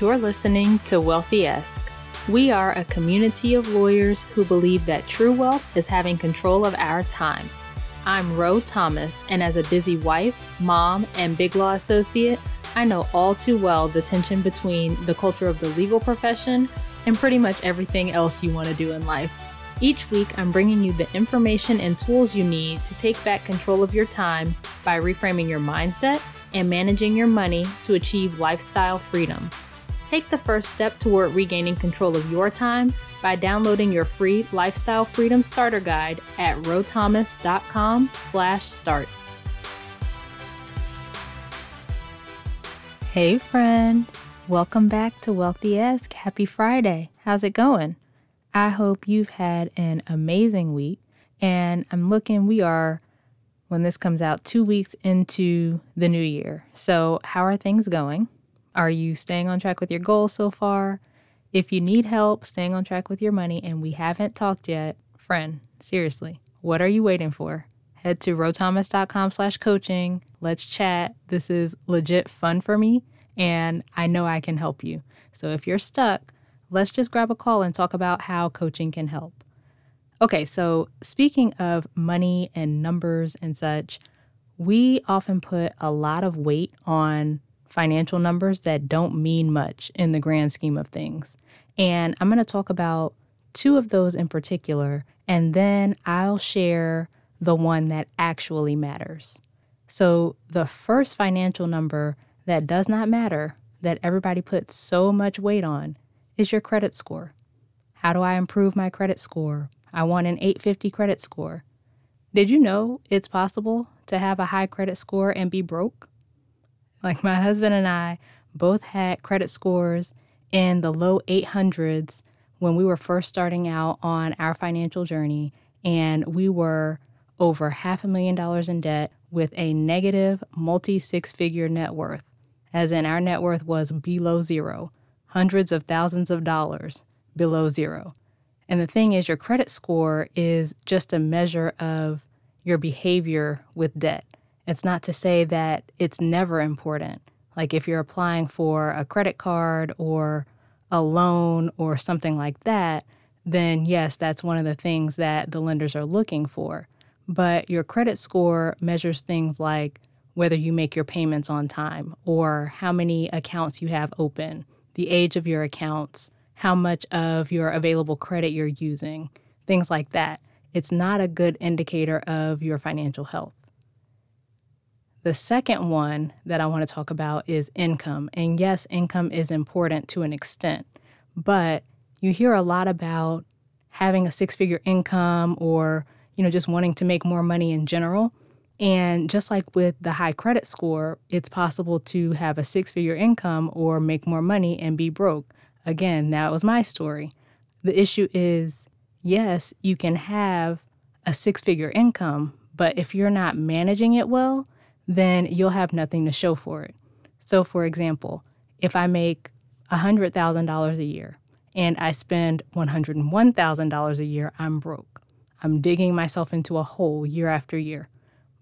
You're listening to Wealthy Esque. We are a community of lawyers who believe that true wealth is having control of our time. I'm Ro Thomas, and as a busy wife, mom, and big law associate, I know all too well the tension between the culture of the legal profession and pretty much everything else you want to do in life. Each week, I'm bringing you the information and tools you need to take back control of your time by reframing your mindset and managing your money to achieve lifestyle freedom. Take the first step toward regaining control of your time by downloading your free Lifestyle Freedom Starter Guide at rothomas.com slash start. Hey friend, welcome back to Wealthy-esque. Happy Friday. How's it going? I hope you've had an amazing week and I'm looking, we are, when this comes out, two weeks into the new year. So how are things going? Are you staying on track with your goals so far? If you need help staying on track with your money and we haven't talked yet, friend, seriously, what are you waiting for? Head to rothomas.com slash coaching. Let's chat. This is legit fun for me and I know I can help you. So if you're stuck, let's just grab a call and talk about how coaching can help. Okay, so speaking of money and numbers and such, we often put a lot of weight on financial numbers that don't mean much in the grand scheme of things. And I'm going to talk about two of those in particular, and then I'll share the one that actually matters. So, the first financial number that does not matter, that everybody puts so much weight on, is your credit score. How do I improve my credit score? I want an 850 credit score. Did you know it's possible to have a high credit score and be broke? Like my husband and I both had credit scores in the low 800s when we were first starting out on our financial journey, and we were over half a million dollars in debt with a negative multi six figure net worth, as in our net worth was below zero, hundreds of thousands of dollars below zero. And the thing is, your credit score is just a measure of your behavior with debt. It's not to say that it's never important. Like if you're applying for a credit card or a loan or something like that, then yes, that's one of the things that the lenders are looking for. But your credit score measures things like whether you make your payments on time or how many accounts you have open, the age of your accounts, how much of your available credit you're using, things like that. It's not a good indicator of your financial health. The second one that I want to talk about is income. And yes, income is important to an extent, but you hear a lot about having a six figure income or, you know, just wanting to make more money in general. And just like with the high credit score, it's possible to have a six figure income or make more money and be broke. Again, that was my story. The issue is yes, you can have a six figure income, but if you're not managing it well, then you'll have nothing to show for it. So, for example, if I make $100,000 a year and I spend $101,000 a year, I'm broke. I'm digging myself into a hole year after year,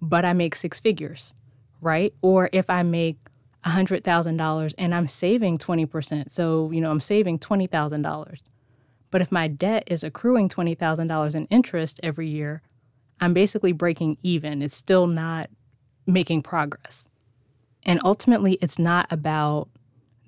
but I make six figures, right? Or if I make $100,000 and I'm saving 20%, so, you know, I'm saving $20,000. But if my debt is accruing $20,000 in interest every year, I'm basically breaking even. It's still not making progress. And ultimately, it's not about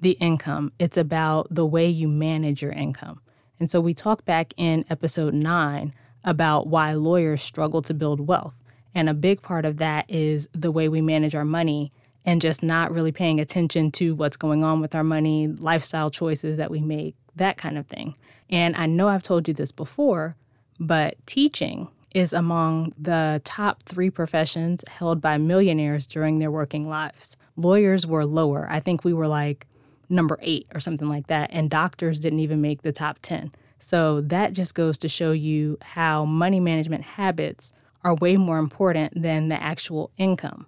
the income, it's about the way you manage your income. And so we talked back in episode nine about why lawyers struggle to build wealth. And a big part of that is the way we manage our money and just not really paying attention to what's going on with our money, lifestyle choices that we make, that kind of thing. And I know I've told you this before, but teaching is among the top three professions held by millionaires during their working lives. Lawyers were lower. I think we were like number eight or something like that, and doctors didn't even make the top 10. So that just goes to show you how money management habits are way more important than the actual income.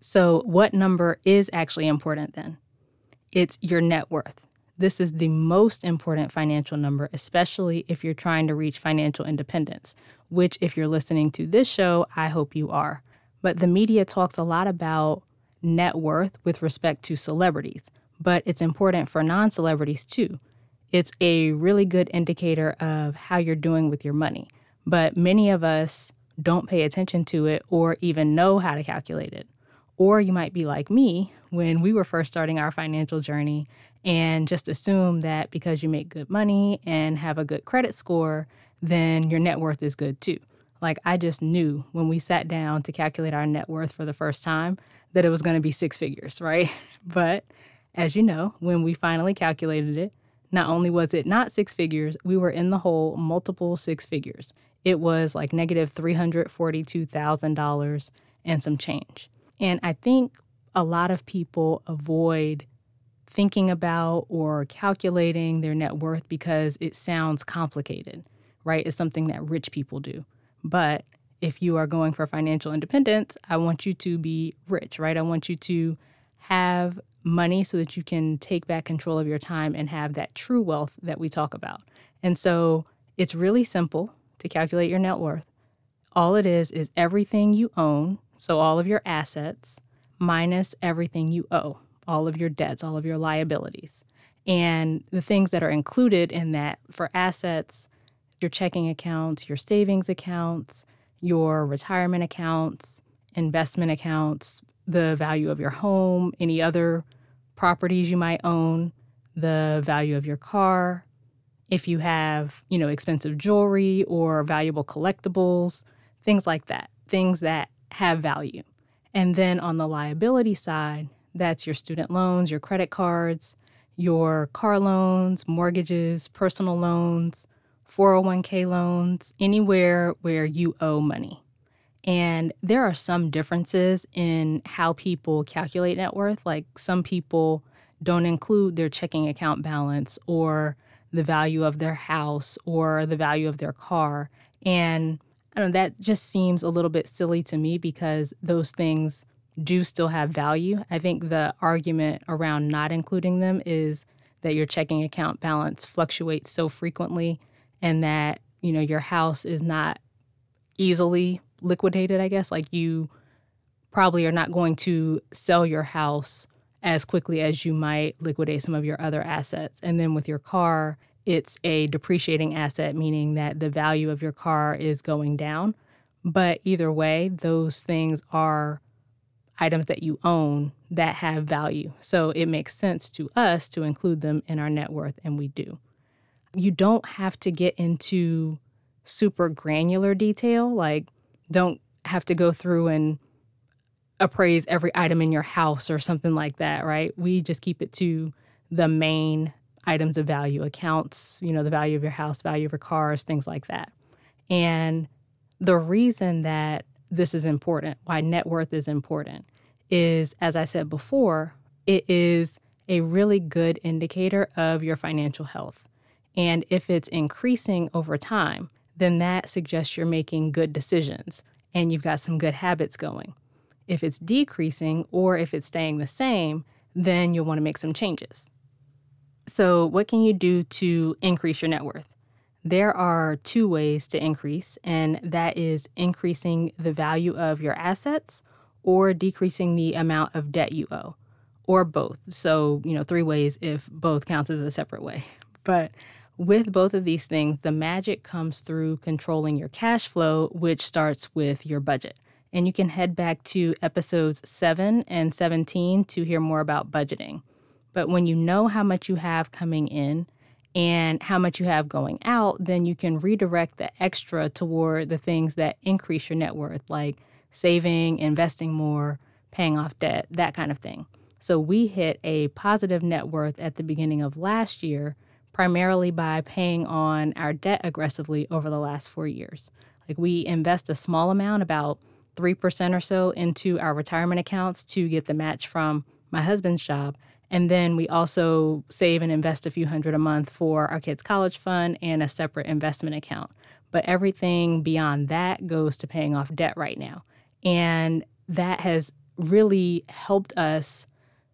So, what number is actually important then? It's your net worth. This is the most important financial number, especially if you're trying to reach financial independence, which, if you're listening to this show, I hope you are. But the media talks a lot about net worth with respect to celebrities, but it's important for non celebrities too. It's a really good indicator of how you're doing with your money. But many of us don't pay attention to it or even know how to calculate it. Or you might be like me when we were first starting our financial journey and just assume that because you make good money and have a good credit score, then your net worth is good too. Like I just knew when we sat down to calculate our net worth for the first time that it was going to be six figures, right? But as you know, when we finally calculated it, not only was it not six figures, we were in the hole multiple six figures. It was like negative $342,000 and some change. And I think a lot of people avoid thinking about or calculating their net worth because it sounds complicated, right? It's something that rich people do. But if you are going for financial independence, I want you to be rich, right? I want you to have money so that you can take back control of your time and have that true wealth that we talk about. And so it's really simple to calculate your net worth. All it is is everything you own, so all of your assets, minus everything you owe, all of your debts, all of your liabilities. And the things that are included in that for assets, your checking accounts, your savings accounts, your retirement accounts, investment accounts, the value of your home, any other properties you might own, the value of your car, if you have, you know, expensive jewelry or valuable collectibles, things like that, things that have value. And then on the liability side, that's your student loans, your credit cards, your car loans, mortgages, personal loans, 401k loans, anywhere where you owe money. And there are some differences in how people calculate net worth. Like some people don't include their checking account balance or the value of their house or the value of their car. And I don't know, that just seems a little bit silly to me because those things do still have value. I think the argument around not including them is that your checking account balance fluctuates so frequently and that, you know, your house is not easily liquidated, I guess. Like you probably are not going to sell your house as quickly as you might liquidate some of your other assets. And then with your car, it's a depreciating asset, meaning that the value of your car is going down. But either way, those things are items that you own that have value. So it makes sense to us to include them in our net worth, and we do. You don't have to get into super granular detail, like, don't have to go through and appraise every item in your house or something like that, right? We just keep it to the main items of value, accounts, you know, the value of your house, value of your cars, things like that. And the reason that this is important, why net worth is important, is as I said before, it is a really good indicator of your financial health. And if it's increasing over time, then that suggests you're making good decisions and you've got some good habits going. If it's decreasing or if it's staying the same, then you'll want to make some changes. So, what can you do to increase your net worth? There are two ways to increase, and that is increasing the value of your assets or decreasing the amount of debt you owe, or both. So, you know, three ways if both counts as a separate way. But with both of these things, the magic comes through controlling your cash flow, which starts with your budget. And you can head back to episodes 7 and 17 to hear more about budgeting. But when you know how much you have coming in and how much you have going out, then you can redirect the extra toward the things that increase your net worth, like saving, investing more, paying off debt, that kind of thing. So we hit a positive net worth at the beginning of last year, primarily by paying on our debt aggressively over the last four years. Like we invest a small amount, about 3% or so, into our retirement accounts to get the match from my husband's job. And then we also save and invest a few hundred a month for our kids' college fund and a separate investment account. But everything beyond that goes to paying off debt right now. And that has really helped us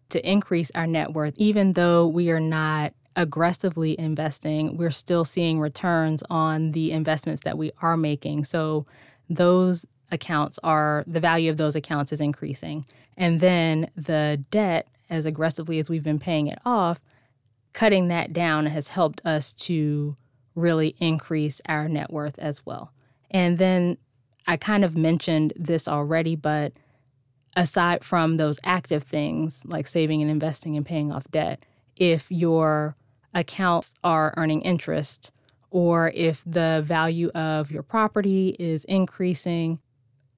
to increase our net worth, even though we are not aggressively investing, we're still seeing returns on the investments that we are making. So those accounts are the value of those accounts is increasing. And then the debt as aggressively as we've been paying it off, cutting that down has helped us to really increase our net worth as well. And then I kind of mentioned this already, but aside from those active things like saving and investing and paying off debt, if your accounts are earning interest or if the value of your property is increasing,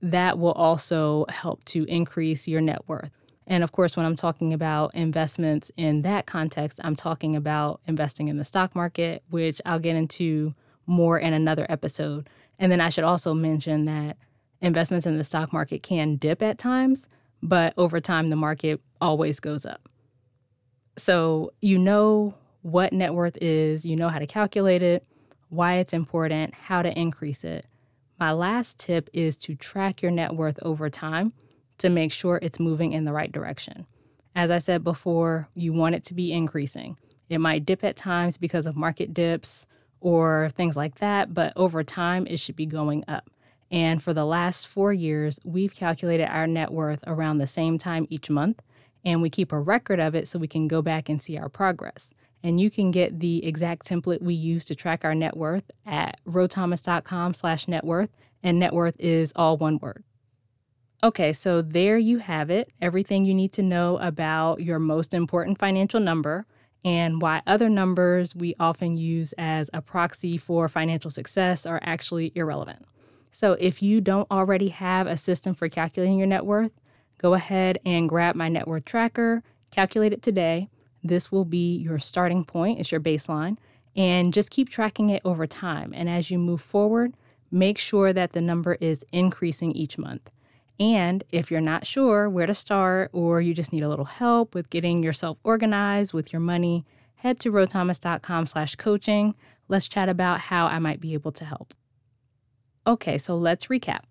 that will also help to increase your net worth. And of course, when I'm talking about investments in that context, I'm talking about investing in the stock market, which I'll get into more in another episode. And then I should also mention that investments in the stock market can dip at times, but over time, the market always goes up. So you know what net worth is, you know how to calculate it, why it's important, how to increase it. My last tip is to track your net worth over time to make sure it's moving in the right direction. As I said before, you want it to be increasing. It might dip at times because of market dips or things like that, but over time, it should be going up. And for the last four years, we've calculated our net worth around the same time each month, and we keep a record of it so we can go back and see our progress. And you can get the exact template we use to track our net worth at rothomas.com slash net worth, and net worth is all one word. Okay, so there you have it everything you need to know about your most important financial number and why other numbers we often use as a proxy for financial success are actually irrelevant. So, if you don't already have a system for calculating your net worth, go ahead and grab my net worth tracker, calculate it today. This will be your starting point, it's your baseline, and just keep tracking it over time. And as you move forward, make sure that the number is increasing each month. And if you're not sure where to start or you just need a little help with getting yourself organized with your money, head to rothomas.com slash coaching. Let's chat about how I might be able to help. Okay, so let's recap.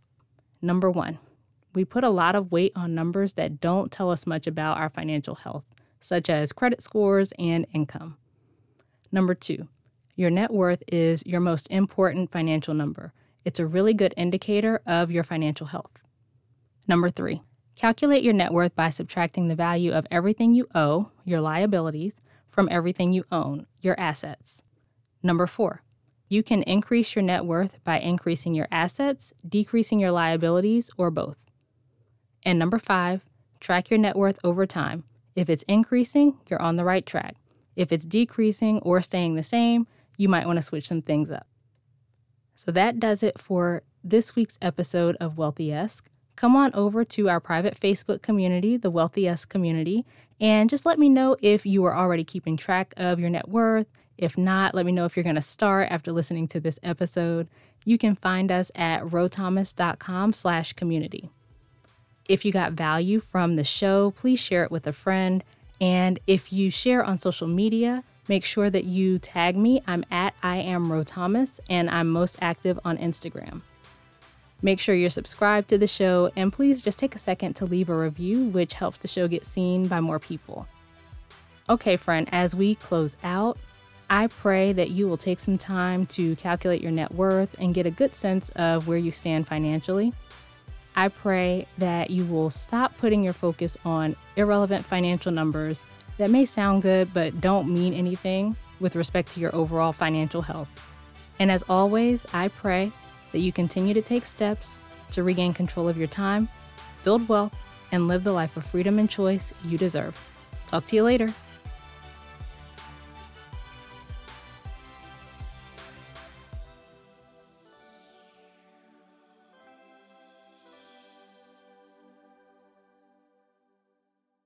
Number one, we put a lot of weight on numbers that don't tell us much about our financial health, such as credit scores and income. Number two, your net worth is your most important financial number. It's a really good indicator of your financial health. Number three, calculate your net worth by subtracting the value of everything you owe, your liabilities, from everything you own, your assets. Number four, you can increase your net worth by increasing your assets, decreasing your liabilities, or both. And number five, track your net worth over time. If it's increasing, you're on the right track. If it's decreasing or staying the same, you might want to switch some things up. So that does it for this week's episode of Wealthy-esque come on over to our private Facebook community, the Wealthy-esque community, and just let me know if you are already keeping track of your net worth. If not, let me know if you're going to start after listening to this episode. You can find us at rothomas.com slash community. If you got value from the show, please share it with a friend. And if you share on social media, make sure that you tag me. I'm at I am Ro Thomas, and I'm most active on Instagram. Make sure you're subscribed to the show and please just take a second to leave a review, which helps the show get seen by more people. Okay, friend, as we close out, I pray that you will take some time to calculate your net worth and get a good sense of where you stand financially. I pray that you will stop putting your focus on irrelevant financial numbers that may sound good but don't mean anything with respect to your overall financial health. And as always, I pray that you continue to take steps to regain control of your time, build wealth, and live the life of freedom and choice you deserve. Talk to you later.